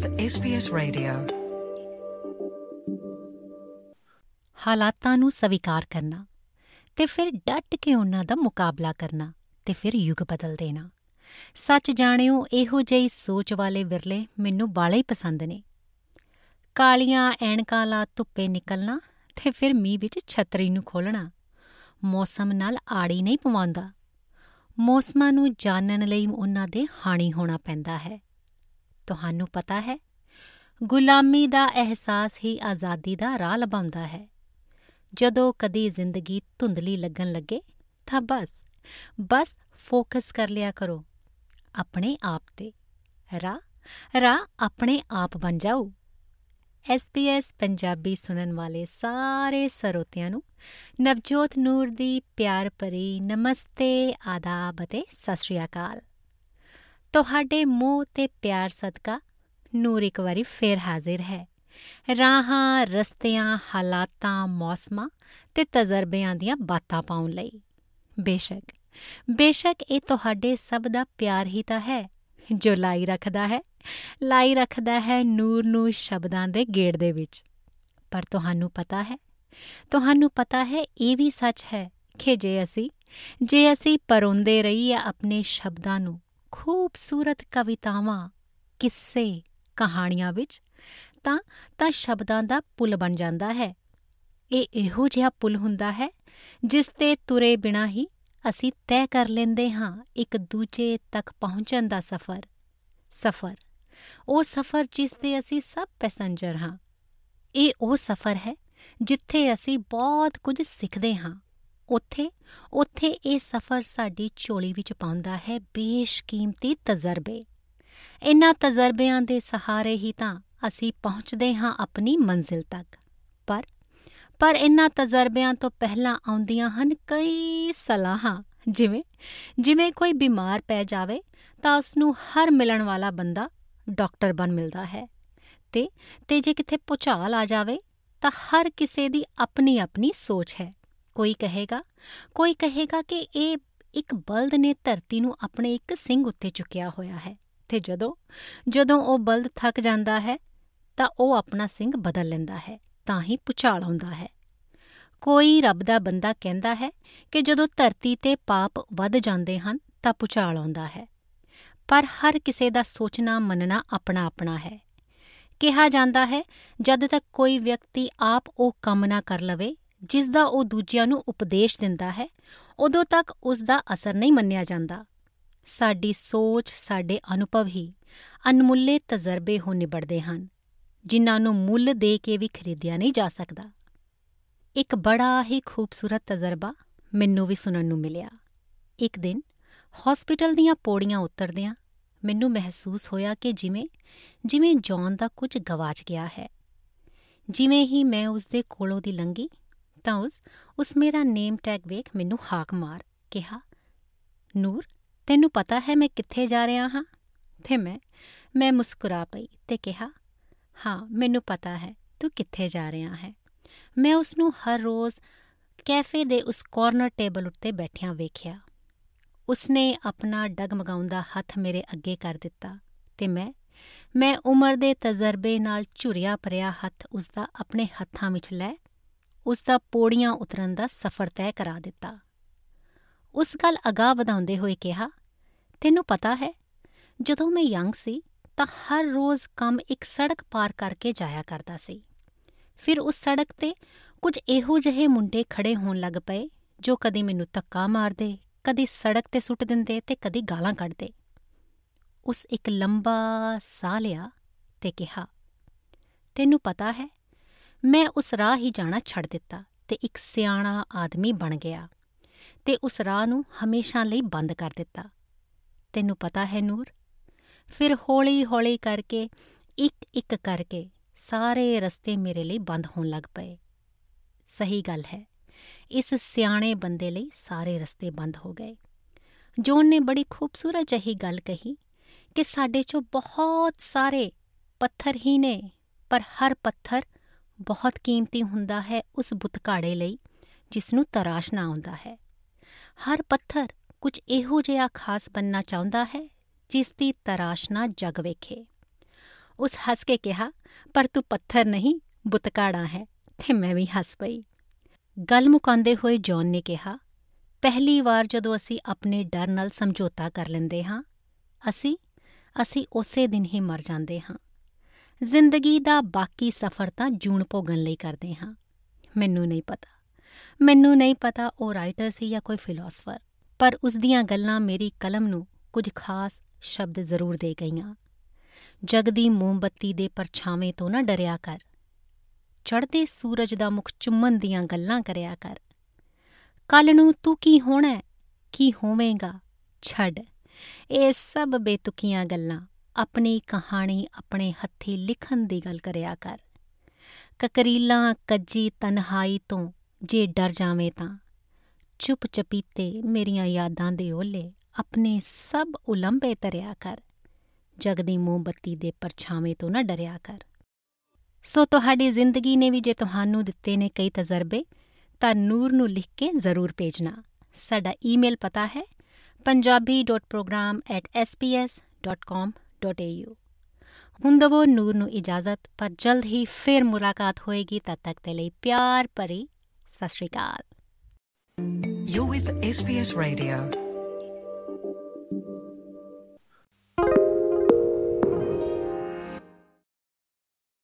with SBS Radio. ਹਾਲਾਤਾਂ ਨੂੰ ਸਵੀਕਾਰ ਕਰਨਾ ਤੇ ਫਿਰ ਡਟ ਕੇ ਉਹਨਾਂ ਦਾ ਮੁਕਾਬਲਾ ਕਰਨਾ ਤੇ ਫਿਰ ਯੁੱਗ ਬਦਲ ਦੇਣਾ। ਸੱਚ ਜਾਣਿਓ, ਇਹੋ ਜਿਹੀ ਸੋਚ ਵਾਲੇ ਵਿਰਲੇ ਮੈਨੂੰ ਬਾਲੇ ਹੀ ਪਸੰਦ ਨੇ। ਕਾਲੀਆਂ ਐਣਕਾਂ ਲਾ ਧੁੱਪੇ ਨਿਕਲਣਾ ਤੇ ਫਿਰ ਮੀਂਹ ਵਿੱਚ ਛਤਰੀ ਨੂੰ ਖੋਲਣਾ ਮੌਸਮ ਨਾਲ ਆੜੀ ਨਹੀਂ ਪਵਾਉਂਦਾ। ਮੌਸਮਾਂ ਨੂੰ ਜਾਣਨ ਲਈ ਉਹਨਾਂ ਦੇ ਹਾਣੀ ਹੋਣਾ ਪੈਂਦਾ ਹੈ। ਤੁਹਾਨੂੰ ਪਤਾ ਹੈ। ਗੁਲਾਮੀ ਦਾ ਅਹਿਸਾਸ ਹੀ ਆਜ਼ਾਦੀ ਦਾ ਰਾਹ ਲਭਾਉਂਦਾ ਹੈ। ਜਦੋਂ ਕਦੀ ਜ਼ਿੰਦਗੀ ਧੁੰਦਲੀ ਲੱਗਣ ਲੱਗੇ, ਤਾਂ ਬਸ ਬਸ ਫੋਕਸ ਕਰ ਲਿਆ ਕਰੋ। ਆਪਣੇ ਆਪ ਤੇ। ਰਾਹ ਰਾਹ ਆਪਣੇ ਆਪ ਬਣ ਜਾਓ। SBS ਪੰਜਾਬੀ ਸੁਣਨ ਵਾਲੇ ਸਾਰੇ ਸਰੋਤਿਆਂ ਨੂੰ ਨਵਜੋਤ ਨੂਰ ਦੀ ਪਿਆਰ ਭਰੀ ਨਮਸਤੇ, ਆਦਾਬ ਅਤੇ ਸਤਿ ਸ਼੍ਰੀ ਅਕਾਲ। ਤੁਹਾਡੇ ਮੋਹ ਤੇ ਪਿਆਰ ਸਦਕਾ ਨੂਰ ਇੱਕ ਵਾਰੀ ਫੇਰ ਹਾਜ਼ਰ ਹੈ। ਰਾਹਾਂ, ਰਸਤਿਆਂ, ਹਾਲਾਤਾਂ, ਮੌਸਮਾਂ ਤੇ ਤਜਰਬਿਆਂ ਦੀਆਂ ਬਾਤਾਂ ਪਾਉਣ ਲਈ। ਬੇਸ਼ੱਕ ਬੇਸ਼ੱਕ ਇਹ ਤੁਹਾਡੇ ਸਭ ਦਾ ਪਿਆਰ ਹੀ ਤਾਂ ਹੈ ਜੋ ਲਾਈ ਰੱਖਦਾ ਹੈ। ਲਾਈ ਰੱਖਦਾ ਹੈ ਨੂਰ ਨੂੰ ਸ਼ਬਦਾਂ ਦੇ ਗੇੜ ਦੇ ਵਿੱਚ। ਪਰ ਤੁਹਾਨੂੰ ਪਤਾ ਹੈ, ਤੁਹਾਨੂੰ ਪਤਾ ਹੈ ਇਹ ਵੀ ਸੱਚ ਹੈ ਕਿ ਜੇ ਅਸੀਂ ਜੇ ਅਸੀਂ ਪਰੋਂਦੇ ਰਹੀਏ ਆਪਣੇ ਸ਼ਬਦਾਂ ਨੂੰ ਖੂਬਸੂਰਤ ਕਵਿਤਾਵਾਂ, ਕਿੱਸੇ, ਕਹਾਣੀਆਂ ਵਿੱਚ, ਤਾਂ ਤਾਂ ਸ਼ਬਦਾਂ ਦਾ ਪੁਲ ਬਣ ਜਾਂਦਾ ਹੈ। ਇਹ ਇਹੋ ਜਿਹਾ ਪੁਲ ਹੁੰਦਾ ਹੈ, ਜਿਸ ਤੇ ਤੁਰੇ ਬਿਨਾ ਹੀ ਅਸੀਂ ਤੈਅ ਕਰ ਲੈਂਦੇ ਹਾਂ ਇੱਕ ਦੂਜੇ ਤੱਕ ਪਹੁੰਚਣ ਦਾ ਸਫ਼ਰ। ਸਫ਼ਰ। ਉਹ ਸਫ਼ਰ ਜਿਸ ਤੇ ਅਸੀਂ ਸਭ ਪੈਸੰਜਰ ਹਾਂ। ਇਹ ਉਹ ਸਫ਼ਰ ਹੈ, ਜਿੱਥੇ ਅਸੀਂ ਬਹੁਤ ਕੁਝ ਸਿੱਖਦੇ ਹਾਂ। ਉੱਥੇ ਉੱਥੇ ਇਹ ਸਫ਼ਰ ਸਾਡੀ ਝੋਲੀ ਵਿੱਚ ਪਾਉਂਦਾ ਹੈ ਬੇਸ਼ਕੀਮਤੀ ਤਜਰਬੇ। ਇਨ੍ਹਾਂ ਤਜਰਬਿਆਂ ਦੇ ਸਹਾਰੇ ਹੀ ਤਾਂ ਅਸੀਂ ਪਹੁੰਚਦੇ ਹਾਂ ਆਪਣੀ ਮੰਜ਼ਿਲ ਤੱਕ। ਪਰ ਪਰ ਇਨ੍ਹਾਂ ਤਜਰਬਿਆਂ ਤੋਂ ਪਹਿਲਾਂ ਆਉਂਦੀਆਂ ਹਨ ਕਈ ਸਲਾਹਾਂ, ਜਿਵੇਂ ਜਿਵੇਂ ਕੋਈ ਬਿਮਾਰ ਪੈ ਜਾਵੇ ਤਾਂ ਉਸ ਨੂੰ ਹਰ ਮਿਲਣ ਵਾਲਾ ਬੰਦਾ ਡਾਕਟਰ ਬਣ ਮਿਲਦਾ ਹੈ। ਤੇ ਤੇ ਜੇ ਕਿਤੇ ਪੁਚਾਲ ਆ ਜਾਵੇ ਤਾਂ ਹਰ ਕਿਸੇ ਦੀ ਆਪਣੀ ਆਪਣੀ ਸੋਚ ਹੈ। ਕੋਈ ਕਹੇਗਾ? ਕੋਈ ਕਹੇਗਾ ਕਿ ਇਹ ਇੱਕ ਬਲਦ ਨੇ ਧਰਤੀ ਨੂੰ ਆਪਣੇ ਇੱਕ ਸਿੰਘ ਉੱਤੇ ਚੁੱਕਿਆ ਹੋਇਆ ਹੈ ਤੇ ਜਦੋਂ ਜਦੋਂ ਉਹ ਬਲਦ ਥੱਕ ਜਾਂਦਾ ਹੈ, ਤਾਂ ਉਹ ਆਪਣਾ ਸਿੰਘ ਬਦਲ ਲੈਂਦਾ ਹੈ, ਤਾਂ ਹੀ ਪੁਚਾਲ ਆਉਂਦਾ ਹੈ। ਕੋਈ ਰੱਬ ਦਾ ਬੰਦਾ ਕਹਿੰਦਾ ਹੈ ਕਿ ਜਦੋਂ ਧਰਤੀ ਤੇ ਪਾਪ ਵੱਧ ਜਾਂਦੇ ਹਨ, ਤਾਂ ਪੁਚਾਲ ਆਉਂਦਾ ਹੈ। ਪਰ ਹਰ ਕਿਸੇ ਦਾ ਸੋਚਣਾ, ਮੰਨਣਾ ਆਪਣਾ ਆਪਣਾ ਹੈ। ਕਿਹਾ ਜਾਂਦਾ ਹੈ, ਜਦ ਤੱਕ ਕੋਈ ਵਿਅਕਤੀ ਆਪ ਉਹ ਕੰਮ ਨਾ ਕਰ ਲਵੇ ਜਿਸ ਦਾ ਉਹ ਦੂਜਿਆਂ ਨੂੰ ਉਪਦੇਸ਼ ਦਿੰਦਾ ਹੈ, ਉਦੋਂ ਤੱਕ ਉਸ ਦਾ ਅਸਰ ਨਹੀਂ ਮੰਨਿਆ ਜਾਂਦਾ। ਸਾਡੀ ਸੋਚ, ਸਾਡੇ ਅਨੁਭਵ ਹੀ ਅਨਮੁੱਲੇ ਤਜਰਬੇ ਹੋ ਨਿਬੜਦੇ ਹਨ, ਜਿਨ੍ਹਾਂ ਨੂੰ ਮੁੱਲ ਦੇ ਕੇ ਵੀ ਖਰੀਦਿਆ ਨਹੀਂ ਜਾ ਸਕਦਾ। ਇੱਕ ਬੜਾ ਹੀ ਖੂਬਸੂਰਤ ਤਜਰਬਾ ਮੈਨੂੰ ਵੀ ਸੁਣਨ ਨੂੰ ਮਿਲਿਆ। ਇੱਕ ਦਿਨ ਹਸਪੀਟਲ ਦੀਆਂ ਪੌੜੀਆਂ ਉਤਰਦਿਆਂ ਮੈਨੂੰ ਮਹਿਸੂਸ ਹੋਇਆ ਕਿ ਜਿਵੇਂ ਜਿਵੇਂ ਜੌਨ ਦਾ ਕੁਝ ਗਵਾਚ ਗਿਆ ਹੈ। ਜਿਵੇਂ ਹੀ ਮੈਂ ਉਸ ਦੇ ਕੋਲੋਂ ਦੀ ਲੰਗੀ ਤਾਂ ਉਸ ਉਸ ਮੇਰਾ ਨੇਮ ਟੈਗ ਵੇਖ ਮੈਨੂੰ ਹਾਕ ਮਾਰ, ਕਿਹਾ, ਨੂਰ, ਤੈਨੂੰ ਪਤਾ ਹੈ ਮੈਂ ਕਿੱਥੇ ਜਾ ਰਿਹਾ ਹਾਂ? ਤੇ ਮੈਂ ਮੈਂ ਮੁਸਕਰਾ ਪਈ ਤੇ ਕਿਹਾ, ਹਾਂ, ਮੈਨੂੰ ਪਤਾ ਹੈ, ਤੂੰ ਕਿੱਥੇ ਜਾ ਰਿਹਾ ਹੈ? ਮੈਂ ਉਸ ਨੂੰ ਹਰ ਰੋਜ਼ ਕੈਫੇ ਦੇ ਉਸ ਕਾਰਨਰ ਟੇਬਲ ਉੱਤੇ ਬੈਠਿਆਂ ਵੇਖਿਆ। ਉਸਨੇ ਆਪਣਾ ਡਗਮਗਾਉਂਦਾ ਹੱਥ ਮੇਰੇ ਅੱਗੇ ਕਰ ਦਿੱਤਾ ਤੇ ਮੈਂ ਮੈਂ ਉਮਰ ਦੇ ਤਜਰਬੇ ਨਾਲ ਝੁਰਿਆ ਭਰਿਆ ਹੱਥ ਉਸ ਦਾ ਆਪਣੇ ਹੱਥਾਂ ਵਿੱਚ ਲੈ ਉਸ ਦਾ ਪੌੜੀਆਂ ਉਤਰਨ ਦਾ ਸਫ਼ਰ ਤੈਅ ਕਰਾ ਦਿੱਤਾ। ਉਸ ਗੱਲ ਅਗਾਹ ਵਧਾਉਂਦੇ ਹੋਏ ਕਿਹਾ, ਤੈਨੂੰ ਪਤਾ ਹੈ, ਜਦੋਂ ਮੈਂ ਯੰਗ ਸੀ, ਤਾਂ ਹਰ ਰੋਜ਼ ਕੰਮ ਇੱਕ ਸੜਕ ਪਾਰ ਕਰਕੇ ਜਾਇਆ ਕਰਦਾ ਸੀ। ਫਿਰ ਉਸ ਸੜਕ ਤੇ ਕੁਝ ਇਹੋ ਜਿਹੇ ਮੁੰਡੇ ਖੜੇ ਹੋਣ ਲੱਗ ਪਏ, ਜੋ ਕਦੀ ਮੈਨੂੰ ਧੱਕਾ ਮਾਰਦੇ, ਕਦੀ ਸੜਕ ਤੇ ਸੁੱਟ ਦਿੰਦੇ ਤੇ ਕਦੀ ਗਾਲਾਂ ਕੱਢਦੇ। ਉਸ ਇੱਕ ਲੰਬਾ ਸਾਹ ਲਿਆ ਤੇ ਕਿਹਾ, ਤੈਨੂੰ ਪਤਾ ਹੈ ਮੈਂ ਉਸ ਰਾਹ ਹੀ ਜਾਣਾ ਛੱਡ ਦਿੱਤਾ ਤੇ ਇੱਕ ਸਿਆਣਾ ਆਦਮੀ ਬਣ ਗਿਆ ਤੇ ਉਸ ਰਾਹ ਨੂੰ ਹਮੇਸ਼ਾ ਲਈ ਬੰਦ ਕਰ ਦਿੱਤਾ। ਤੈਨੂੰ ਪਤਾ ਹੈ ਨੂਰ? ਫਿਰ ਹੌਲੀ-ਹੌਲੀ ਕਰਕੇ ਇੱਕ ਇੱਕ ਕਰਕੇ ਸਾਰੇ ਰਸਤੇ ਮੇਰੇ ਲਈ ਬੰਦ ਹੋਣ ਲੱਗ ਪਏ। ਸਹੀ ਗੱਲ ਹੈ, ਇਸ ਸਿਆਣੇ ਬੰਦੇ ਲਈ ਸਾਰੇ ਰਸਤੇ ਬੰਦ ਹੋ ਗਏ। ਜੋਨ ਨੇ ਬੜੀ ਖੂਬਸੂਰਤ ਜਹੀ ਗੱਲ ਕਹੀ ਕਿ ਸਾਡੇ 'ਚੋਂ ਬਹੁਤ ਸਾਰੇ ਪੱਥਰ ਹੀ ਨੇ, ਪਰ ਹਰ ਪੱਥਰ ਬਹੁਤ ਕੀਮਤੀ ਹੁੰਦਾ ਹੈ ਉਸ ਬੁੱਤਕਾੜੇ ਲਈ, ਜਿਸ ਨੂੰ ਤਰਾਸ਼ਣਾ ਆਉਂਦਾ ਹੈ। ਹਰ ਪੱਥਰ ਕੁਝ ਇਹੋ ਜਿਹਾ ਖਾਸ ਬੰਨਾ ਚਾਹੁੰਦਾ ਹੈ, ਜਿਸ ਦੀ ਤਰਾਸ਼ਨਾ ਜਗ ਵੇਖੇ। ਉਸ ਹੱਸ ਕੇ ਕਿਹਾ, ਪਰ ਤੂੰ ਪੱਥਰ ਨਹੀਂ, ਬੁੱਤਕਾੜਾ ਹੈ, ਤੇ ਮੈਂ ਵੀ ਹੱਸ ਪਈ। ਗੱਲ ਮੁਕਾਉਂਦੇ ਹੋਏ ਜੌਨ ਨੇ ਕਿਹਾ, ਪਹਿਲੀ ਵਾਰ ਜਦੋਂ ਅਸੀਂ ਆਪਣੇ ਡਰ ਨਾਲ ਸਮਝੌਤਾ ਕਰ ਲੈਂਦੇ ਹਾਂ, ਅਸੀਂ ਅਸੀਂ ਉਸੇ ਦਿਨ ਹੀ ਮਰ ਜਾਂਦੇ ਹਾਂ। ਜ਼ਿੰਦਗੀ ਦਾ ਬਾਕੀ ਸਫ਼ਰ ਤਾਂ ਜੂਣ ਭੋਗਣ ਲਈ ਕਰਦੇ ਹਾਂ। ਮੈਨੂੰ ਨਹੀਂ ਪਤਾ। ਮੈਨੂੰ ਨਹੀਂ ਪਤਾ ਉਹ ਰਾਈਟਰ ਸੀ ਜਾਂ ਕੋਈ ਫਿਲਾਸਫਰ ਪਰ ਉਸ ਦੀਆਂ ਗੱਲਾਂ ਮੇਰੀ ਕਲਮ ਨੂੰ ਕੁਝ ਖਾਸ ਸ਼ਬਦ ਜ਼ਰੂਰ ਦੇ ਗਈਆਂ। ਜਗਦੀ ਮੋਮਬੱਤੀ ਦੇ ਪਰਛਾਵੇਂ ਤੋਂ ਨਾ ਡਰਿਆ ਕਰ। ਚੜ੍ਹਦੇ ਸੂਰਜ ਦਾ ਮੁਖ ਚੁੰਮਨ ਦੀਆਂ ਗੱਲਾਂ ਕਰਿਆ ਕਰ। ਕੱਲ ਨੂੰ ਤੂੰ ਕੀ ਹੋਣਾ ਕੀ ਹੋਵੇਂਗਾ? ਛੱਡ। ਇਹ ਸਭ ਬੇਤੁਕੀਆਂ ਗੱਲਾਂ। ਆਪਣੀ ਕਹਾਣੀ ਆਪਣੇ ਹੱਥੀ ਲਿਖਣ ਦੀ ਗੱਲ ਕਰਿਆ ਕਰ। ਕਕਰੀਲਾ ਕੱਜੀ ਤਨਹਾਈ ਤੋਂ ਜੇ ਡਰ ਜਾਵੇਂ ਤਾਂ। ਚੁੱਪ ਚਪੀਤੇ ਮੇਰੀਆਂ ਯਾਦਾਂ ਦੇ ਓਲੇ ਆਪਣੇ ਸਭ ਉਲੰਬੇ ਤਰਿਆ ਕਰ। ਜਗਦੀ ਮੋਮਬੱਤੀ ਦੇ ਪਰਛਾਵੇਂ ਤੋਂ ਨਾ ਡਰਿਆ ਕਰ। ਸੋ ਤੁਹਾਡੀ ਜ਼ਿੰਦਗੀ ਨੇ ਵੀ ਜੇ ਤੁਹਾਨੂੰ ਦਿੱਤੇ ਨੇ ਕਈ ਤਜਰਬੇ, ਤਾਂ ਨੂਰ ਨੂੰ ਲਿਖ ਕੇ ਜ਼ਰੂਰ ਭੇਜਣਾ। ਸਾਡਾ ਈਮੇਲ ਪਤਾ ਹੈ punjabi.program@sps.com.au ਹੁਣ ਦਵੋ ਨੂਰ ਨੂੰ ਇਜਾਜ਼ਤ ਪਰ ਜਲਦ ਹੀ ਫੇਰ ਮੁਲਾਕਾਤ ਹੋਏਗੀ ਤਦ ਤੱਕ ਦੇ ਲਈ ਪਿਆਰ ਭਰੀ ਸਤਿ ਸ਼੍ਰੀ ਅਕਾਲ ਐਸ with SBS Radio.